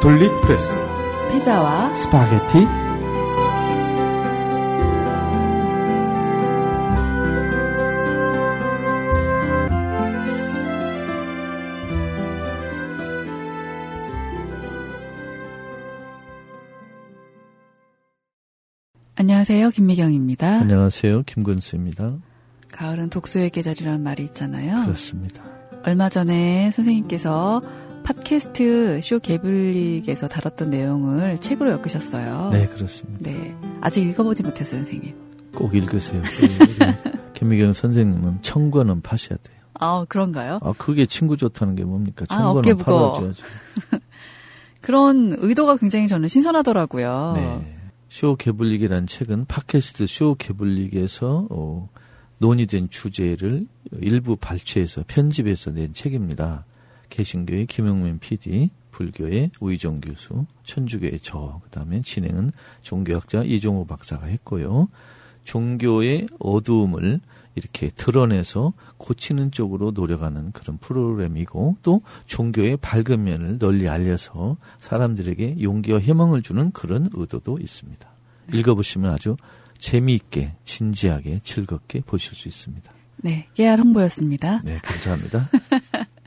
돌리프레스 피자와 스파게티 안녕하세요. 김미경입니다. 안녕하세요. 김근수입니다. 가을은 독서의 계절이라는 말이 있잖아요. 그렇습니다. 얼마 전에 선생님께서 팟캐스트 쇼 개블릭에서 다뤘던 내용을 책으로 엮으셨어요. 네, 그렇습니다. 네. 아직 읽어보지 못했어요, 선생님. 꼭 읽으세요. 김미경 선생님은 청구는 파셔야 돼요. 아, 그런가요? 아, 그게 친구 좋다는 게 뭡니까? 아, 청구는 무거워. 팔아줘야죠. 그런 의도가 굉장히 저는 신선하더라고요. 네. 쇼 개블릭이라는 책은 팟캐스트 쇼 개블릭에서 어, 논의된 주제를 일부 발췌해서 편집해서 낸 책입니다. 개신교의 김영민 PD, 불교의 우희정 교수, 천주교의 저, 그 다음에 진행은 종교학자 이종호 박사가 했고요. 종교의 어두움을 이렇게 드러내서 고치는 쪽으로 노력하는 그런 프로그램이고 또 종교의 밝은 면을 널리 알려서 사람들에게 용기와 희망을 주는 그런 의도도 있습니다. 읽어보시면 아주 재미있게, 진지하게, 즐겁게 보실 수 있습니다. 네. 깨알 홍보였습니다. 네, 감사합니다.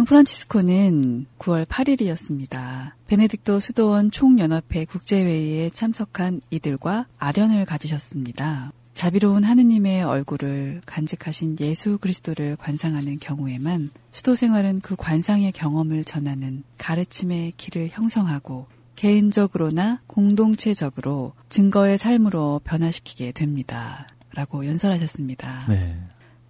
교황 프란치스코는 9월 8일이었습니다. 베네딕토 수도원 총연합회 국제회의에 참석한 이들과 아련을 가지셨습니다. 자비로운 하느님의 얼굴을 간직하신 예수 그리스도를 관상하는 경우에만 수도 생활은 그 관상의 경험을 전하는 가르침의 길을 형성하고 개인적으로나 공동체적으로 증거의 삶으로 변화시키게 됩니다. 라고 연설하셨습니다. 네.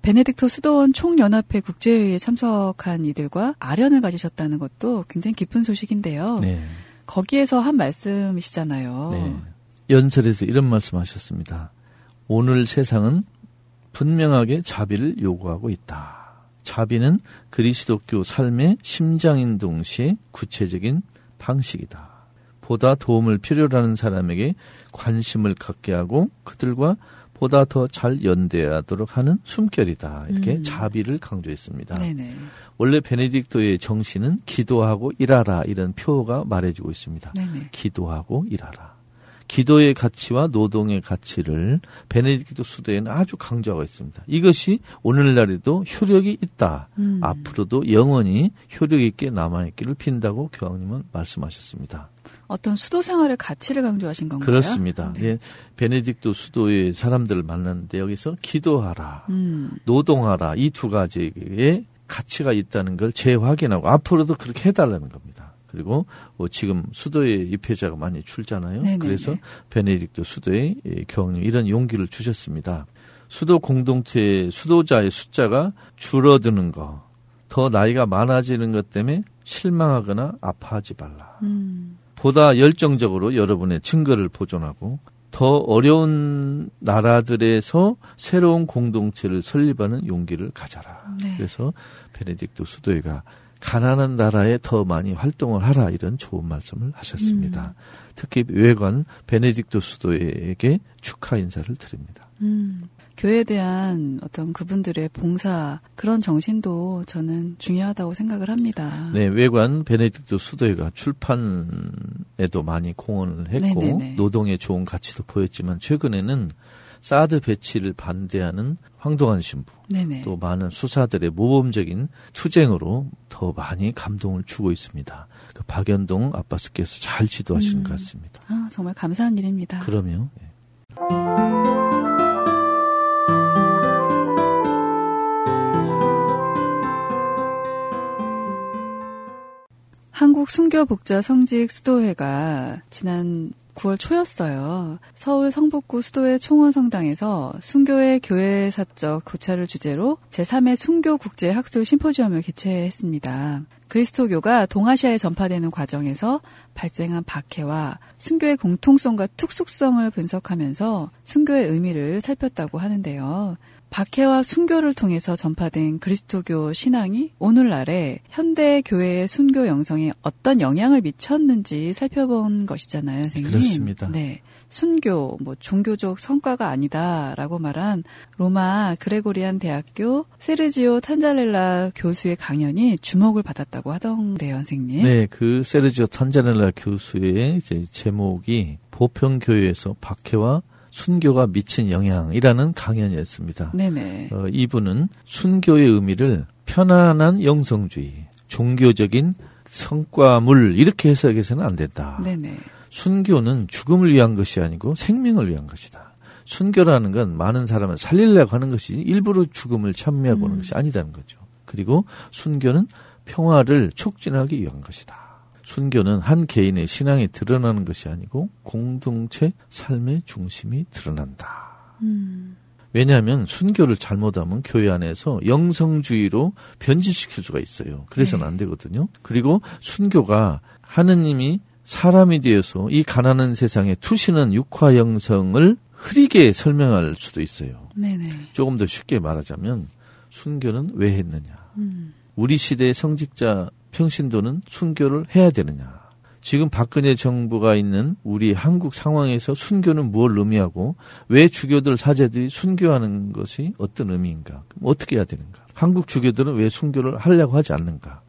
베네딕토 수도원 총연합회 국제회의에 참석한 이들과 아련을 가지셨다는 것도 굉장히 기쁜 소식인데요. 네. 거기에서 한 말씀이시잖아요. 네. 연설에서 이런 말씀하셨습니다. 오늘 세상은 분명하게 자비를 요구하고 있다. 자비는 그리스도교 삶의 심장인 동시에 구체적인 방식이다. 보다 도움을 필요로 하는 사람에게 관심을 갖게 하고 그들과 보다 더 잘 연대하도록 하는 숨결이다. 이렇게 음. 자비를 강조했습니다. 네네. 원래 베네딕토의 정신은 기도하고 일하라 이런 표가 말해주고 있습니다. 네네. 기도하고 일하라. 기도의 가치와 노동의 가치를 베네딕토 수도에는 아주 강조하고 있습니다. 이것이 오늘날에도 효력이 있다. 음. 앞으로도 영원히 효력 있게 남아있기를 빈다고 교황님은 말씀하셨습니다. 어떤 수도 생활의 가치를 강조하신 건가요? 그렇습니다. 네. 예, 베네딕토 수도의 사람들을 만났는데 여기서 기도하라, 음. 노동하라 이 두 가지의 가치가 있다는 걸 재확인하고 앞으로도 그렇게 해달라는 겁니다. 그리고 어, 지금 수도에 입회자가 많이 줄잖아요. 네네네. 그래서 베네딕토 수도의 예, 교황님 이런 용기를 주셨습니다. 수도 공동체 수도자의 숫자가 줄어드는 거, 더 나이가 많아지는 것 때문에 실망하거나 아파하지 말라. 음. 보다 열정적으로 여러분의 증거를 보존하고 더 어려운 나라들에서 새로운 공동체를 설립하는 용기를 가져라. 네. 그래서 베네딕토 수도회가 가난한 나라에 더 많이 활동을 하라 이런 좋은 말씀을 하셨습니다. 음. 특히 외관 베네딕토 수도회에게 축하 인사를 드립니다. 음. 교회에 대한 어떤 그분들의 봉사 그런 정신도 저는 중요하다고 생각을 합니다. 네, 외관 베네딕토 수도회가 출판에도 많이 공헌을 했고 네네네. 노동에 좋은 가치도 보였지만 최근에는 사드 배치를 반대하는 황동안 신부 네네. 또 많은 수사들의 모범적인 투쟁으로 더 많이 감동을 주고 있습니다. 그 박연동 아빠스께서 잘 지도하시는 음. 것 같습니다. 아, 정말 감사한 일입니다. 그럼요. 예. 한국 순교복자 성직 수도회가 지난 9월 초였어요. 서울 성북구 수도회 총원성당에서 순교의 교회 사적 교차를 주제로 제3회 순교 국제 학술 심포지엄을 개최했습니다. 그리스도교가 동아시아에 전파되는 과정에서 발생한 박해와 순교의 공통성과 특수성을 분석하면서 순교의 의미를 살폈다고 하는데요. 박해와 순교를 통해서 전파된 그리스도교 신앙이 오늘날의 현대 교회의 순교 영성에 어떤 영향을 미쳤는지 살펴본 것이잖아요, 선생님. 그렇습니다. 네. 순교, 뭐 종교적 성과가 아니다라고 말한 로마 그레고리안 대학교 세르지오 탄자렐라 교수의 강연이 주목을 받았다고 하던데요, 선생님. 네, 그 세르지오 탄자렐라 교수의 제목이 보편교회에서 박해와 순교가 미친 영향이라는 강연이었습니다. 네네. 어, 이분은 순교의 의미를 편안한 영성주의, 종교적인 성과물 이렇게 해석해서는 안 된다. 네네. 순교는 죽음을 위한 것이 아니고 생명을 위한 것이다. 순교라는 건 많은 사람을 살리려고 하는 것이 일부러 죽음을 참여하고 하는 음. 것이 아니다는 거죠. 그리고 순교는 평화를 촉진하기 위한 것이다. 순교는 한 개인의 신앙이 드러나는 것이 아니고 공동체 삶의 중심이 드러난다. 음. 왜냐하면 순교를 잘못하면 교회 안에서 영성주의로 변질시킬 수가 있어요. 그래서는 네. 안 되거든요. 그리고 순교가 하느님이 사람이 되어서 이 가난한 세상에 투시는 육화 영성을 흐리게 설명할 수도 있어요. 네네. 조금 더 쉽게 말하자면 순교는 왜 했느냐? 음. 우리 시대의 성직자 평신도는 순교를 해야 되느냐? 지금 박근혜 정부가 있는 우리 한국 상황에서 순교는 무엇을 의미하고 왜 주교들 사제들이 순교하는 것이 어떤 의미인가? 어떻게 해야 되는가? 한국 주교들은 왜 순교를 하려고 하지 않는가?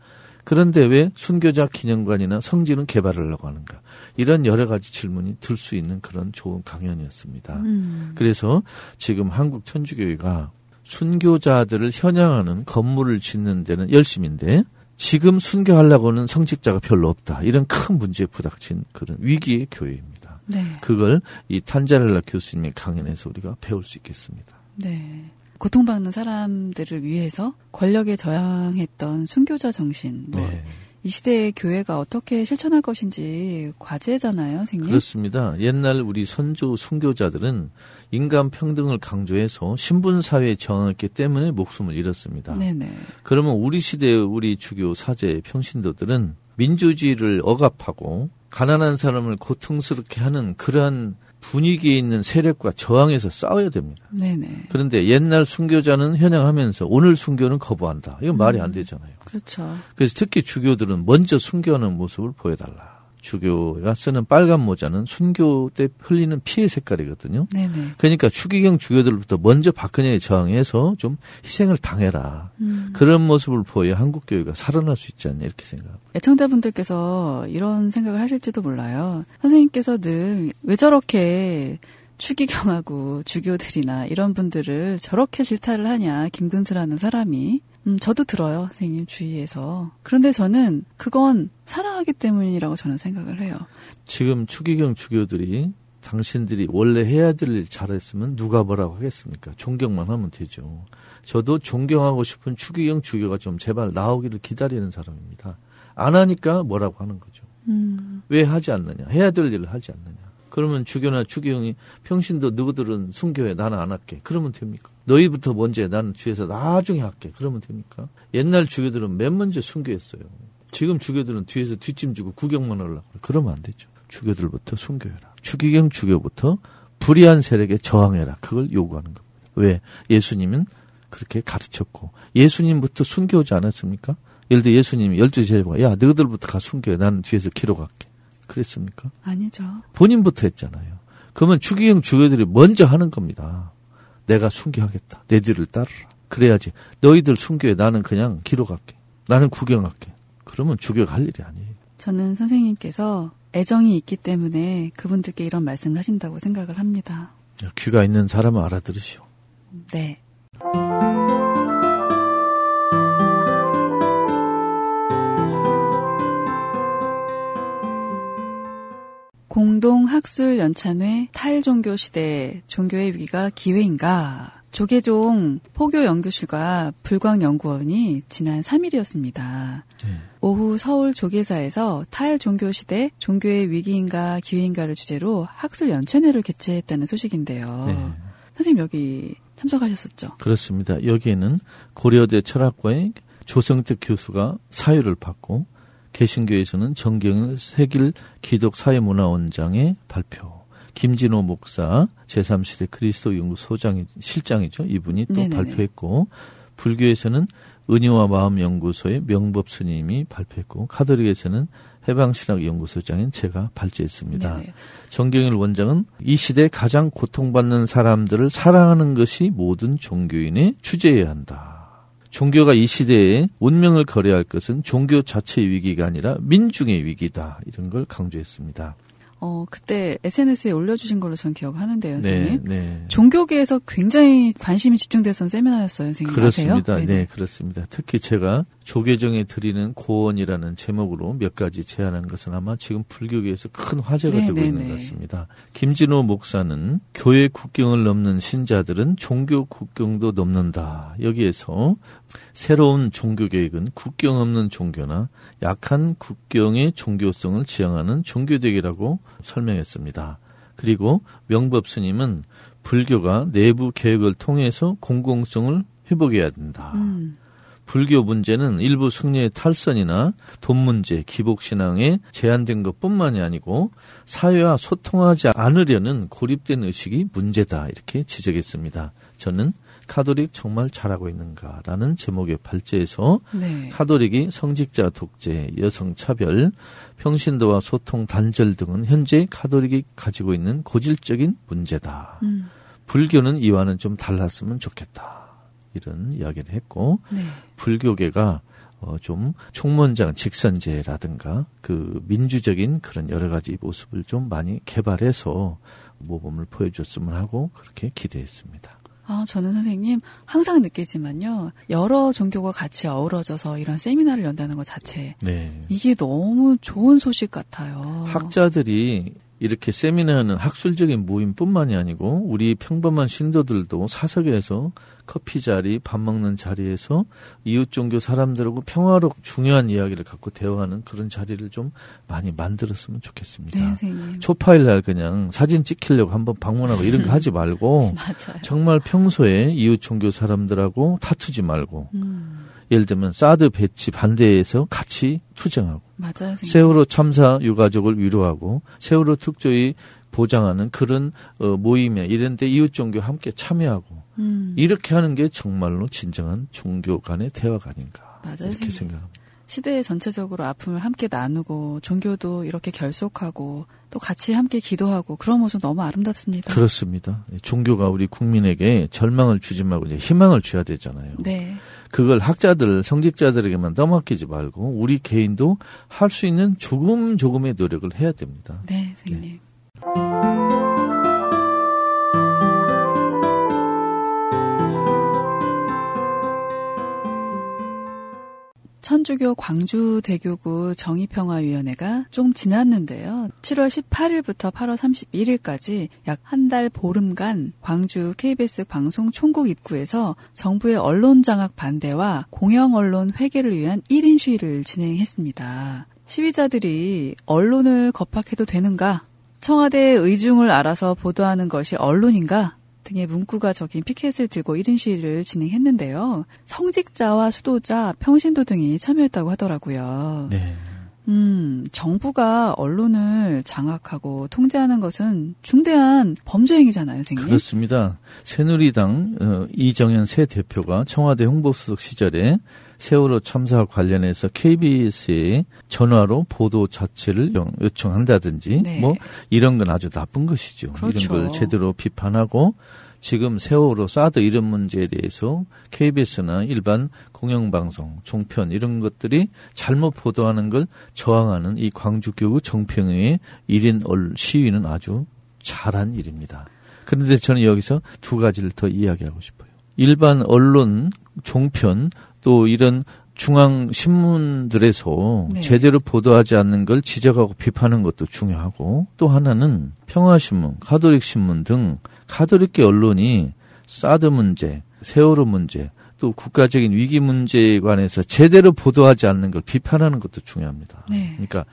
그런데 왜 순교자 기념관이나 성지는 개발하려고 하는가? 이런 여러 가지 질문이 들 수 있는 그런 좋은 강연이었습니다. 음. 그래서 지금 한국 천주교회가 순교자들을 현양하는 건물을 짓는 데는 열심인데 지금 순교하려고는 성직자가 별로 없다. 이런 큰 문제에 부닥친 그런 위기의 교회입니다. 네. 그걸 이 탄자렐라 교수님의 강연에서 우리가 배울 수 있겠습니다. 네. 고통받는 사람들을 위해서 권력에 저항했던 순교자 정신, 뭐 네. 이 시대의 교회가 어떻게 실천할 것인지 과제잖아요, 선생님. 그렇습니다. 옛날 우리 선조 순교자들은 인간 평등을 강조해서 신분 사회에 저항했기 때문에 목숨을 잃었습니다. 네네. 그러면 우리 시대의 우리 주교 사제 평신도들은 민주주의를 억압하고 가난한 사람을 고통스럽게 하는 그러한 분위기에 있는 세력과 저항해서 싸워야 됩니다. 네네. 그런데 옛날 순교자는 현양하면서 오늘 순교는 거부한다. 이건 말이 안 되잖아요. 그렇죠. 그래서 특히 주교들은 먼저 순교하는 모습을 보여달라. 주교가 쓰는 빨간 모자는 순교 때 흘리는 피의 색깔이거든요. 네네. 그러니까 추기경 주교들부터 먼저 박근혜에 저항해서 좀 희생을 당해라. 음. 그런 모습을 보여 한국 교회가 살아날 수 있지 않냐 이렇게 생각합니다. 애청자분들께서 이런 생각을 하실지도 몰라요. 선생님께서 늘 왜 저렇게 추기경하고 주교들이나 이런 분들을 저렇게 질타를 하냐, 김근수라는 사람이. 음, 저도 들어요, 선생님 주위에서. 그런데 저는 그건 사랑하기 때문이라고 저는 생각을 해요. 지금 추기경 주교들이 당신들이 원래 해야 될 일 잘했으면 누가 뭐라고 하겠습니까? 존경만 하면 되죠. 저도 존경하고 싶은 추기경 주교가 좀 제발 나오기를 기다리는 사람입니다. 안 하니까 뭐라고 하는 거죠. 음, 왜 하지 않느냐? 해야 될 일을 하지 않느냐? 그러면 주교나 추기경이 평신도 너희들은 순교해 나는 안 할게. 그러면 됩니까? 너희부터 먼저 해 나는 뒤에서 나중에 할게. 그러면 됩니까? 옛날 주교들은 맨 먼저 순교했어요. 지금 주교들은 뒤에서 뒷짐 지고 구경만 하려고. 그러면 안 되죠. 주교들부터 순교해라. 추기경 주교부터 불의한 세력에 저항해라. 그걸 요구하는 겁니다. 왜? 예수님은 그렇게 가르쳤고 예수님부터 순교하지 않았습니까? 예를 들어 예수님이 열두 제자가 야 너희들부터 가 순교해. 나는 뒤에서 기록할게. 그랬습니까? 아니죠. 본인부터 했잖아요. 그러면 추기경 주교들이 먼저 하는 겁니다. 내가 순교하겠다. 내 뒤를 따르라. 그래야지. 너희들 순교해. 나는 그냥 기록할게. 나는 구경할게. 그러면 할 일이 아니에요. 저는 선생님께서 애정이 있기 때문에 그분들께 이런 말씀을 하신다고 생각을 합니다. 귀가 있는 사람은 알아들으시오. 네. 공동 학술 연찬회 탈종교 시대 종교의 위기가 기회인가? 조계종 포교 연구실과 불광 연구원이 지난 3일이었습니다. 네. 오후 서울 조계사에서 탈종교 시대 종교의 위기인가 기회인가를 주제로 학술 연찬회를 개최했다는 소식인데요. 네. 선생님 여기 참석하셨었죠? 그렇습니다. 여기에는 고려대 철학과의 조성택 교수가 사유를 받고 개신교에서는 정경일 세길 기독 사회문화원장의 발표, 김진호 목사 제3시대 그리스도 연구 소장이 실장이죠. 이분이 또 네네네. 발표했고 불교에서는 은유와 마음 연구소의 명법 스님이 발표했고 카톨릭에서는 해방신학 연구소장인 제가 발제했습니다. 네네. 정경일 원장은 이 시대 가장 고통받는 사람들을 사랑하는 것이 모든 종교인의 주제여야 한다. 종교가 이 시대에 운명을 거래할 야 것은 종교 자체의 위기가 아니라 민중의 위기다. 이런 걸 강조했습니다. 어, 그때 SNS에 올려주신 걸로 전 기억하는데요, 네, 선생님. 네. 종교계에서 굉장히 관심이 집중됐던 세미나였어요, 선생님. 그렇습니다. 아세요? 네, 그렇습니다. 특히 제가 조계정에 드리는 고언이라는 제목으로 몇 가지 제안한 것은 아마 지금 불교계에서 큰 화제가 네, 되고 네, 있는 네. 것 같습니다. 김진호 목사는 교회 국경을 넘는 신자들은 종교 국경도 넘는다. 여기에서 새로운 종교 계획은 국경 없는 종교나 약한 국경의 종교성을 지향하는 종교대계라고 설명했습니다. 그리고 명법 스님은 불교가 내부 계획을 통해서 공공성을 회복해야 된다. 음, 불교 문제는 일부 승려의 탈선이나 돈 문제, 기복신앙에 제한된 것 뿐만이 아니고 사회와 소통하지 않으려는 고립된 의식이 문제다. 이렇게 지적했습니다. 저는 카톨릭 정말 잘하고 있는가라는 제목의 발제에서 네. 카톨릭이 성직자 독재, 여성 차별, 평신도와 소통 단절 등은 현재 카톨릭이 가지고 있는 고질적인 문제다. 음, 불교는 이와는 좀 달랐으면 좋겠다. 이런 이야기를 했고 네. 불교계가 어, 좀 총무원장 직선제라든가 그 민주적인 그런 여러 가지 모습을 좀 많이 개발해서 모범을 보여줬으면 하고 그렇게 기대했습니다. 아, 저는 선생님 항상 느끼지만요. 여러 종교가 같이 어우러져서 이런 세미나를 연다는 것 자체 네. 이게 너무 좋은 소식 같아요. 학자들이 이렇게 세미나는 학술적인 모임뿐만이 아니고 우리 평범한 신도들도 사석에서 커피 자리, 밥 먹는 자리에서 이웃 종교 사람들하고 평화롭고 중요한 이야기를 갖고 대화하는 그런 자리를 좀 많이 만들었으면 좋겠습니다. 네, 선생님. 초파일 날 그냥 사진 찍히려고 한번 방문하고 이런 거 하지 말고. 정말 평소에 이웃 종교 사람들하고 다투지 말고 음, 예를 들면 사드 배치 반대해서 같이 투쟁하고 맞아요. 세월호 참사 유가족을 위로하고 세월호 특조위 보장하는 그런 어, 모임에 이런 데 이웃 종교 함께 참여하고 음, 이렇게 하는 게 정말로 진정한 종교 간의 대화가 아닌가 맞아요, 이렇게 선생님. 생각합니다. 시대의 전체적으로 아픔을 함께 나누고 종교도 이렇게 결속하고 또 같이 함께 기도하고 그런 모습 너무 아름답습니다. 그렇습니다. 종교가 우리 국민에게 절망을 주지 말고 이제 희망을 줘야 되잖아요. 네. 그걸 학자들, 성직자들에게만 떠맡기지 말고 우리 개인도 할 수 있는 조금 조금의 노력을 해야 됩니다. 네, 선생님. 천주교 광주대교구 정의평화위원회가 좀 지났는데요. 7월 18일부터 8월 31일까지 약 한 달 보름간 광주 KBS 방송 총국 입구에서 정부의 언론 장악 반대와 공영 언론 회개를 위한 1인 시위를 진행했습니다. 시위자들이 언론을 겁박해도 되는가? 청와대의 의중을 알아서 보도하는 것이 언론인가? 등의 문구가 적힌 피켓을 들고 1인 시위를 진행했는데요. 성직자와 수도자, 평신도 등이 참여했다고 하더라고요. 네. 음, 정부가 언론을 장악하고 통제하는 것은 중대한 범죄 행위잖아요, 선생님. 그렇습니다. 새누리당 어, 이정현 새 대표가 청와대 홍보수석 시절에 세월호 참사 관련해서 KBS에 전화로 보도 자체를 요- 요청한다든지 네. 뭐 이런 건 아주 나쁜 것이죠. 그렇죠. 이런 걸 제대로 비판하고 지금 세월호 사드 이런 문제에 대해서 KBS나 일반 공영방송, 종편 이런 것들이 잘못 보도하는 걸 저항하는 이 광주교구 정평의 1인 얼 시위는 아주 잘한 일입니다. 그런데 저는 여기서 두 가지를 더 이야기하고 싶어요. 일반 언론, 종편 또 이런 중앙 신문들에서 네. 제대로 보도하지 않는 걸 지적하고 비판하는 것도 중요하고 또 하나는 평화신문, 가톨릭 신문 등 가톨릭계 언론이 사드 문제, 세월호 문제, 또 국가적인 위기 문제에 관해서 제대로 보도하지 않는 걸 비판하는 것도 중요합니다. 네. 그러니까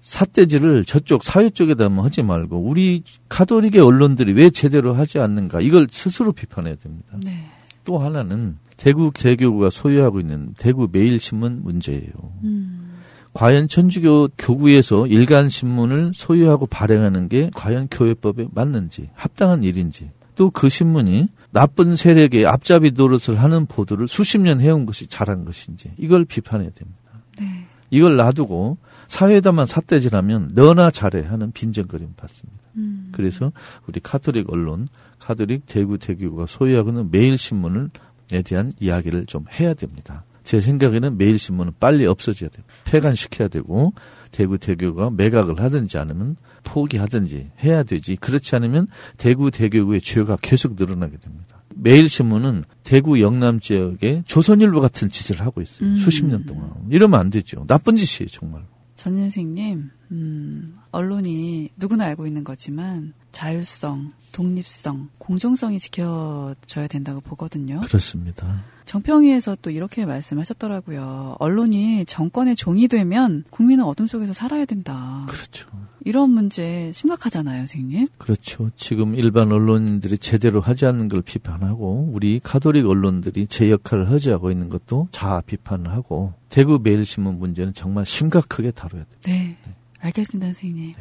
삿대질을 저쪽 사회 쪽에다 만 하지 말고 우리 가톨릭의 언론들이 왜 제대로 하지 않는가 이걸 스스로 비판해야 됩니다. 네. 또 하나는 대구 대교구가 소유하고 있는 대구 매일신문 문제예요. 음, 과연 천주교 교구에서 일간 신문을 소유하고 발행하는 게 과연 교회법에 맞는지 합당한 일인지 또 그 신문이 나쁜 세력의 앞잡이 노릇을 하는 보도를 수십 년 해온 것이 잘한 것인지 이걸 비판해야 됩니다. 네. 이걸 놔두고 사회에다만 삿대질하면 너나 잘해 하는 빈정거림 받습니다. 음. 그래서 우리 카톨릭 언론, 카톨릭 대구 대교구가 소유하고 있는 매일신문에 대한 이야기를 좀 해야 됩니다. 제 생각에는 매일신문은 빨리 없어져야 돼요. 폐간시켜야 되고 대구 대교구가 매각을 하든지 않으면 포기하든지 해야 되지. 그렇지 않으면 대구 대교구의 죄가 계속 늘어나게 됩니다. 매일신문은 대구 영남 지역에 조선일보 같은 짓을 하고 있어요. 음. 수십 년 동안. 이러면 안 되죠. 나쁜 짓이에요, 정말. 전 선생님, 음, 언론이 누구나 알고 있는 거지만 자율성, 독립성, 공정성이 지켜져야 된다고 보거든요. 그렇습니다. 정평위에서 또 이렇게 말씀하셨더라고요. 언론이 정권의 종이 되면 국민은 어둠 속에서 살아야 된다. 그렇죠. 이런 문제 심각하잖아요, 선생님. 그렇죠. 지금 일반 언론인들이 제대로 하지 않는 걸 비판하고 우리 카톨릭 언론들이 제 역할을 하지 하고 있는 것도 자아 비판을 하고 대구 매일신문 문제는 정말 심각하게 다뤄야 돼요. 네. 알겠습니다, 선생님.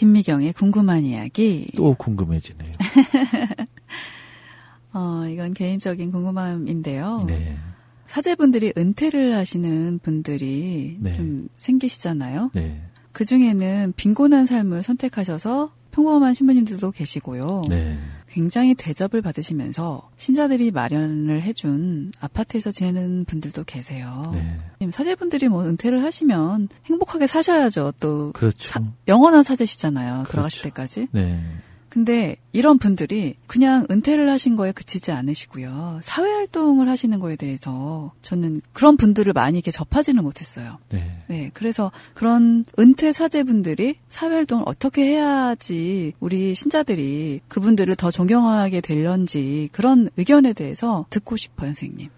김미경의 궁금한 이야기. 또 궁금해지네요. 어, 이건 개인적인 궁금함인데요. 네. 사제분들이 은퇴를 하시는 분들이 네. 좀 생기시잖아요. 네. 그 중에는 빈곤한 삶을 선택하셔서 평범한 신부님들도 계시고요. 네. 굉장히 대접을 받으시면서 신자들이 마련을 해준 아파트에서 지내는 분들도 계세요. 네. 사제분들이 뭐 은퇴를 하시면 행복하게 사셔야죠. 또 그렇죠. 사- 영원한 사제시잖아요. 그렇죠. 돌아가실 때까지. 네. 근데 이런 분들이 그냥 은퇴를 하신 거에 그치지 않으시고요. 사회활동을 하시는 거에 대해서 저는 그런 분들을 많이 이렇게 접하지는 못했어요. 네. 네, 그래서 그런 은퇴 사제분들이 사회활동을 어떻게 해야지 우리 신자들이 그분들을 더 존경하게 될런지 그런 의견에 대해서 듣고 싶어요, 선생님.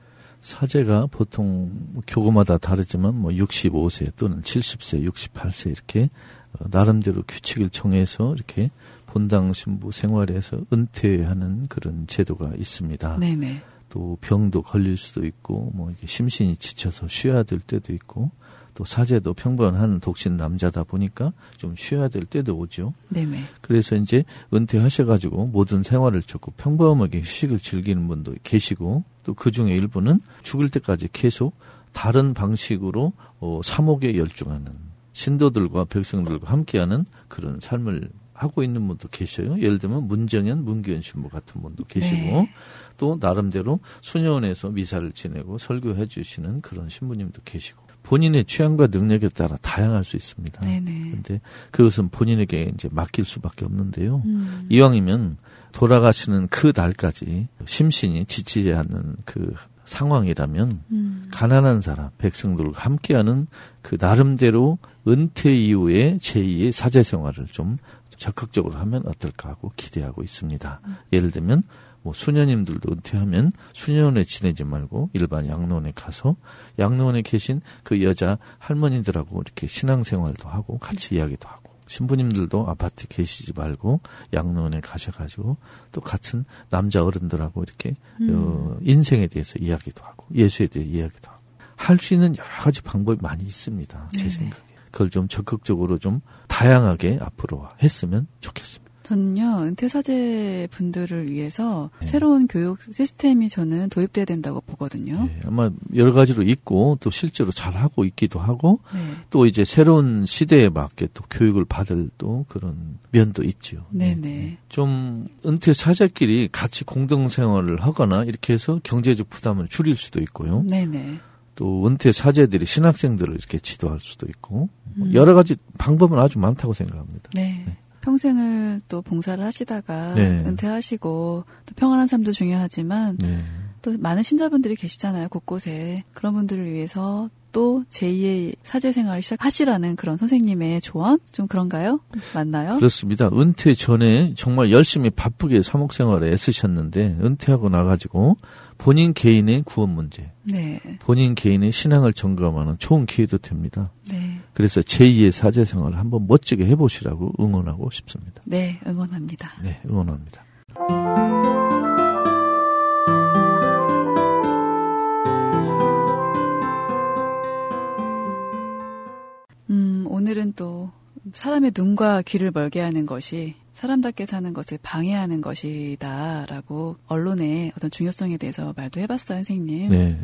사제가 보통 교구마다 다르지만 뭐 65세 또는 70세, 68세 이렇게 어, 나름대로 규칙을 정해서 이렇게 본당 신부 생활에서 은퇴하는 그런 제도가 있습니다. 네네. 또 병도 걸릴 수도 있고 뭐 이게 심신이 지쳐서 쉬어야 될 때도 있고 또 사제도 평범한 독신 남자다 보니까 좀 쉬어야 될 때도 오죠. 네네. 그래서 이제 은퇴하셔가지고 모든 생활을 접고 평범하게 휴식을 즐기는 분도 계시고 또 그 중에 일부는 죽을 때까지 계속 다른 방식으로 어, 사목에 열중하는 신도들과 백성들과 함께하는 그런 삶을 하고 있는 분도 계셔요. 예를 들면 문정현, 문규현 신부 같은 분도 계시고 네. 또 나름대로 수녀원에서 미사를 지내고 설교해 주시는 그런 신부님도 계시고 본인의 취향과 능력에 따라 다양할 수 있습니다. 네네. 근데 그것은 본인에게 이제 맡길 수밖에 없는데요. 음. 이왕이면 돌아가시는 그 날까지 심신이 지치지 않는 그 상황이라면 음. 가난한 사람, 백성들과 함께하는 그 나름대로 은퇴 이후에 제2의 사제 생활을 좀 적극적으로 하면 어떨까 하고 기대하고 있습니다. 예를 들면 뭐 수녀님들도 은퇴하면 수녀원에 지내지 말고 일반 양로원에 가서 양로원에 계신 그 여자 할머니들하고 이렇게 신앙생활도 하고 같이 이야기도 하고 신부님들도 아파트 계시지 말고 양로원에 가셔가지고 또 같은 남자 어른들하고 이렇게 어, 인생에 대해서 이야기도 하고 예수에 대해 이야기도 하고 할 수 있는 여러 가지 방법이 많이 있습니다. 제 네네. 생각에 그걸 좀 적극적으로 좀 다양하게 앞으로 했으면 좋겠습니다. 저는요, 은퇴 사제 분들을 위해서 네. 새로운 교육 시스템이 저는 도입돼야 된다고 보거든요. 예, 아마 여러 가지로 있고 또 실제로 잘 하고 있기도 하고 네. 또 이제 새로운 시대에 맞게 또 교육을 받을 또 그런 면도 있죠. 네네. 좀 은퇴 사제끼리 같이 공동 생활을 하거나 이렇게 해서 경제적 부담을 줄일 수도 있고요. 네네. 또 은퇴 사제들이 신학생들을 이렇게 지도할 수도 있고 뭐 음. 여러 가지 방법은 아주 많다고 생각합니다. 네. 평생을 또 봉사를 하시다가 네. 은퇴하시고 또 평안한 삶도 중요하지만 네. 또 많은 신자분들이 계시잖아요 곳곳에 그런 분들을 위해서 또 제2의 사제 생활을 시작하시라는 그런 선생님의 조언 좀 그런가요? 맞나요? 그렇습니다. 은퇴 전에 정말 열심히 바쁘게 사목 생활에 애쓰셨는데 은퇴하고 나가지고 본인 개인의 구원 문제, 네, 본인 개인의 신앙을 점검하는 좋은 기회도 됩니다. 네, 그래서 제2의 사제 생활을 한번 멋지게 해보시라고 응원하고 싶습니다. 네 응원합니다. 네, 응원합니다. 사람의 눈과 귀를 멀게 하는 것이 사람답게 사는 것을 방해하는 것이다라고 언론의 어떤 중요성에 대해서 말도 해봤어요, 선생님. 네.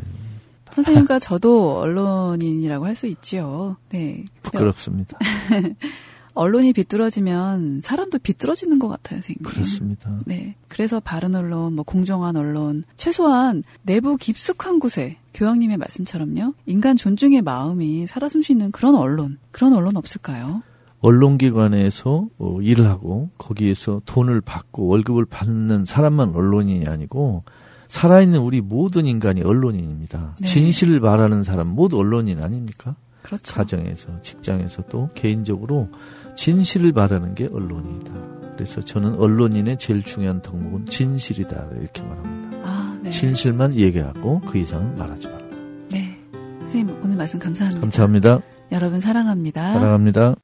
선생님과 저도 언론인이라고 할 수 있지요. 네. 부끄럽습니다. 언론이 비뚤어지면 사람도 비뚤어지는 것 같아요, 선생님. 그렇습니다. 네. 그래서 바른 언론, 뭐 공정한 언론, 최소한 내부 깊숙한 곳에 교황님의 말씀처럼요. 인간 존중의 마음이 살아 숨쉬는 그런 언론, 그런 언론 없을까요? 언론기관에서 어, 일을 하고 거기에서 돈을 받고 월급을 받는 사람만 언론인이 아니고 살아있는 우리 모든 인간이 언론인입니다. 네. 진실을 말하는 사람 모두 언론인 아닙니까? 그렇죠. 가정에서, 직장에서 또 개인적으로 진실을 말하는 게 언론이다. 그래서 저는 언론인의 제일 중요한 덕목은 진실이다. 이렇게 말합니다. 아, 네. 진실만 얘기하고 그 이상은 말하지 말라. 네. 선생님, 오늘 말씀 감사합니다. 감사합니다. 여러분 사랑합니다. 사랑합니다.